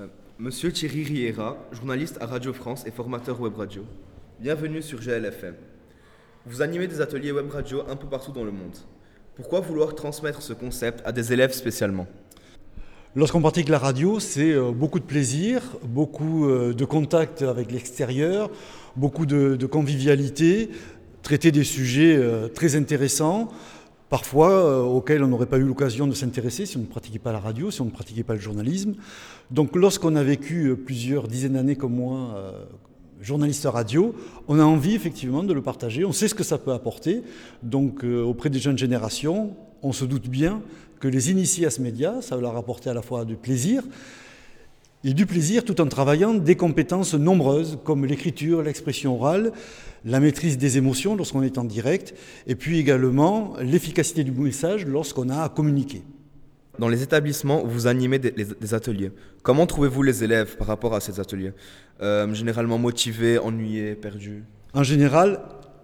Euh, Monsieur Thierry Riera, journaliste à Radio France et formateur web radio. Bienvenue sur GLFM. Vous animez des ateliers web radio un peu partout dans le monde. Pourquoi vouloir transmettre ce concept à des élèves spécialement? Lorsqu'on pratique la radio, c'est euh, beaucoup de plaisir, beaucoup euh, de contact avec l'extérieur, beaucoup de, de, convivialité, traiter des sujets très intéressants, parfois auxquels on n'aurait pas eu l'occasion de s'intéresser si on ne pratiquait pas la radio, si on ne pratiquait pas le journalisme. Donc lorsqu'on a vécu plusieurs dizaines d'années comme moi, journaliste radio, on a envie effectivement de le partager, on sait ce que ça peut apporter. Donc auprès des jeunes générations, on se doute bien que les initiés à ce média, ça va leur apporter à la fois du plaisir, et du plaisir tout en travaillant des compétences nombreuses comme l'écriture, l'expression orale, la maîtrise des émotions lorsqu'on est en direct, et puis également l'efficacité du message lorsqu'on a à communiquer. Dans les établissements, vous animez des, des ateliers. Comment trouvez-vous les élèves par rapport à ces ateliers? Euh, Généralement motivés, ennuyés, perdus? En général,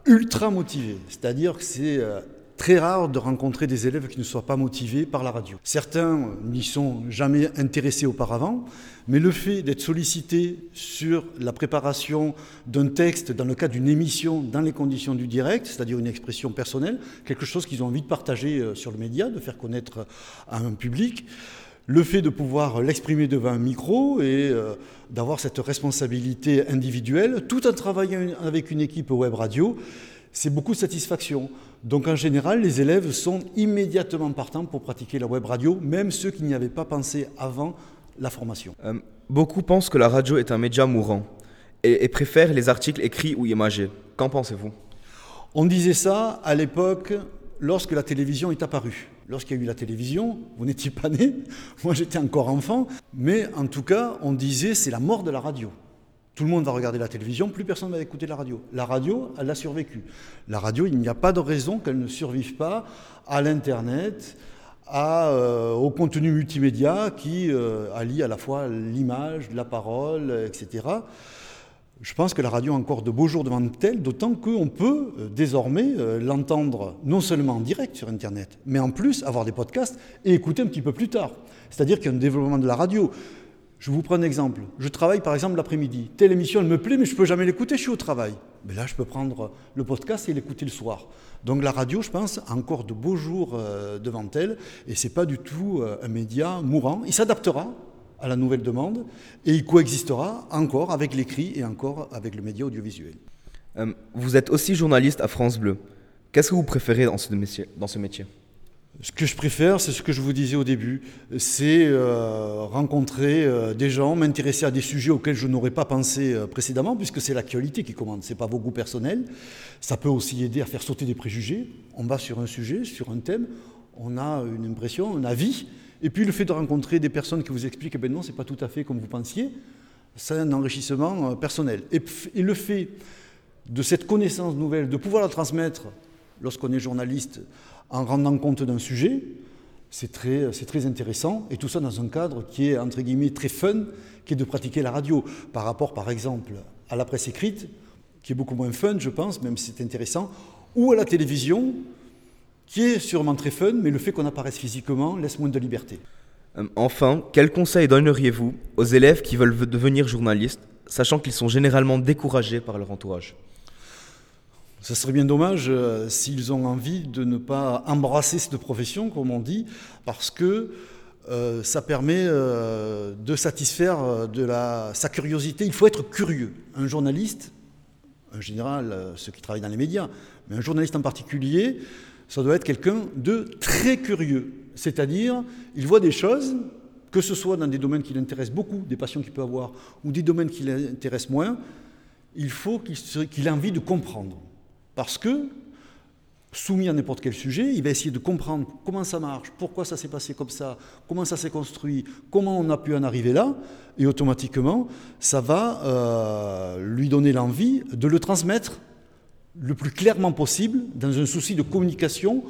ultra motivés. C'est-à-dire que c'est euh, très rare de rencontrer des élèves qui ne soient pas motivés par la radio. Certains n'y sont jamais intéressés auparavant, mais le fait d'être sollicité sur la préparation d'un texte dans le cadre d'une émission dans les conditions du direct, c'est-à-dire une expression personnelle, quelque chose qu'ils ont envie de partager euh, sur le média, de faire connaître à un public, le fait de pouvoir l'exprimer devant un micro et euh, d'avoir cette responsabilité individuelle, tout en travaillant avec une équipe web radio, c'est beaucoup de satisfaction. Donc en général, les élèves sont immédiatement partants pour pratiquer la web radio, même ceux qui n'y avaient pas pensé avant la formation. Euh, beaucoup pensent que la radio est un média mourant et, et préfèrent les articles écrits ou imagés. Qu'en pensez-vous? On disait ça à l'époque lorsque la télévision est apparue. Lorsqu'il y a eu la télévision, vous n'étiez pas né, moi j'étais encore enfant, mais en tout cas, on disait c'est la mort de la radio. Tout le monde va regarder la télévision, plus personne va écouter la radio. La radio, elle a survécu. La radio, il n'y a pas de raison qu'elle ne survive pas à l'Internet, euh, au contenu multimédia qui euh, allie à la fois l'image, la parole, etc. Je pense que la radio a encore de beaux jours devant elle, d'autant qu'on peut euh, désormais l'entendre non seulement en direct sur Internet, mais en plus avoir des podcasts et écouter un petit peu plus tard. C'est-à-dire qu'il y a un développement de la radio. Je vous prends un exemple. Je travaille par exemple l'après-midi. Telle émission, elle me plaît, mais je ne peux jamais l'écouter, je suis au travail. Mais là, je peux prendre le podcast et l'écouter le soir. Donc la radio, je pense, a encore de beaux jours euh, devant elle, et ce n'est pas du tout euh, un média mourant. Il s'adaptera à la nouvelle demande, et il coexistera encore avec l'écrit et encore avec le média audiovisuel. Euh, vous êtes aussi journaliste à France Bleu. Qu'est-ce que vous préférez dans ce métier, dans ce métier? Ce que je préfère, c'est ce que je vous disais au début, c'est euh, rencontrer euh, des gens, m'intéresser à des sujets auxquels je n'aurais pas pensé euh, précédemment, puisque c'est l'actualité qui commande, ce n'est pas vos goûts personnels. Ça peut aussi aider à faire sauter des préjugés. On va sur un sujet, sur un thème, on a une impression, un avis, et puis le fait de rencontrer des personnes qui vous expliquent, eh ben non, c'est pas tout à fait comme vous pensiez, c'est un enrichissement personnel. Et le fait de cette connaissance nouvelle, de pouvoir la transmettre lorsqu'on est journaliste en rendant compte d'un sujet, c'est très, intéressant, et tout ça dans un cadre qui est, entre guillemets, très fun, qui est de pratiquer la radio, par rapport, par exemple, à la presse écrite, qui est beaucoup moins fun, je pense, même si c'est intéressant, ou à la télévision, qui est sûrement très fun, mais le fait qu'on apparaisse physiquement laisse moins de liberté. Euh, enfin, quel conseil donneriez-vous aux élèves qui veulent devenir journalistes, sachant qu'ils sont généralement découragés par leur entourage? Ce serait bien dommage euh, s'ils ont envie de ne pas embrasser cette profession, comme on dit, parce que euh, ça permet euh, de satisfaire de sa curiosité. Il faut être curieux. Un journaliste, en général ceux qui travaillent dans les médias, mais un journaliste en particulier, ça doit être quelqu'un de très curieux. C'est-à-dire, il voit des choses, que ce soit dans des domaines qui l'intéressent beaucoup, des passions qu'il peut avoir, ou des domaines qui l'intéressent moins, il faut qu'il qu ait envie de comprendre. Parce que, soumis à n'importe quel sujet, il va essayer de comprendre comment ça marche, pourquoi ça s'est passé comme ça, comment ça s'est construit, comment on a pu en arriver là, et automatiquement, ça va euh, lui donner l'envie de le transmettre le plus clairement possible, dans un souci de communication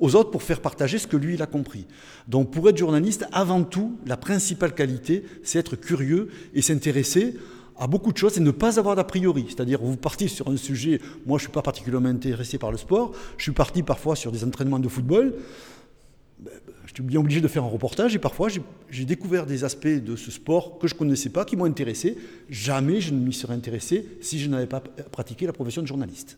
aux autres pour faire partager ce que lui il a compris. Donc pour être journaliste, avant tout, la principale qualité, c'est être curieux et s'intéresser à beaucoup de choses et ne pas avoir d'a priori. C'est-à-dire, vous partez sur un sujet, moi je ne suis pas particulièrement intéressé par le sport, je suis parti parfois sur des entraînements de football, ben, ben, j'étais bien obligé de faire un reportage et parfois j'ai découvert des aspects de ce sport que je ne connaissais pas, qui m'ont intéressé. Jamais je ne m'y serais intéressé si je n'avais pas pratiqué la profession de journaliste.